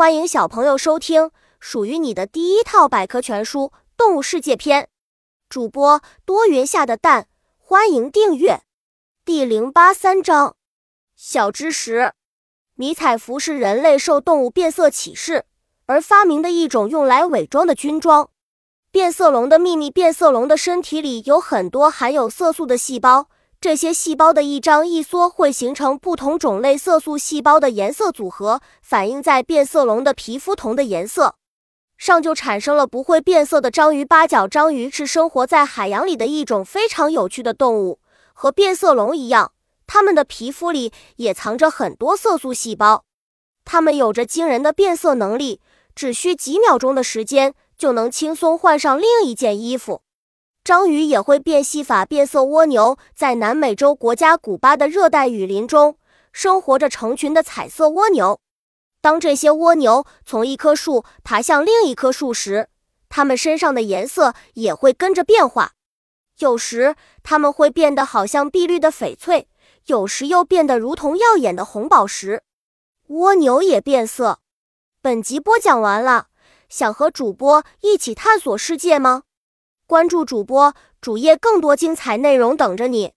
欢迎小朋友收听属于你的第一套百科全书《动物世界篇》。主播多云下的蛋，欢迎订阅。第零八三章小知识：迷彩服是人类受动物变色启示而发明的一种用来伪装的军装。变色龙的秘密：变色龙的身体里有很多含有色素的细胞。这些细胞的一张一缩会形成不同种类色素细胞的颜色组合，反映在变色龙的皮肤同的颜色上，就产生了不会变色的章鱼。八角章鱼是生活在海洋里的一种非常有趣的动物，和变色龙一样，它们的皮肤里也藏着很多色素细胞，它们有着惊人的变色能力，只需几秒钟的时间就能轻松换上另一件衣服。章鱼也会变戏法。变色蜗牛在南美洲国家古巴的热带雨林中生活着成群的彩色蜗牛。当这些蜗牛从一棵树爬向另一棵树时，它们身上的颜色也会跟着变化。有时它们会变得好像碧绿的翡翠，有时又变得如同耀眼的红宝石。蜗牛也变色。本集播讲完了，想和主播一起探索世界吗？关注主播主页，更多精彩内容等着你。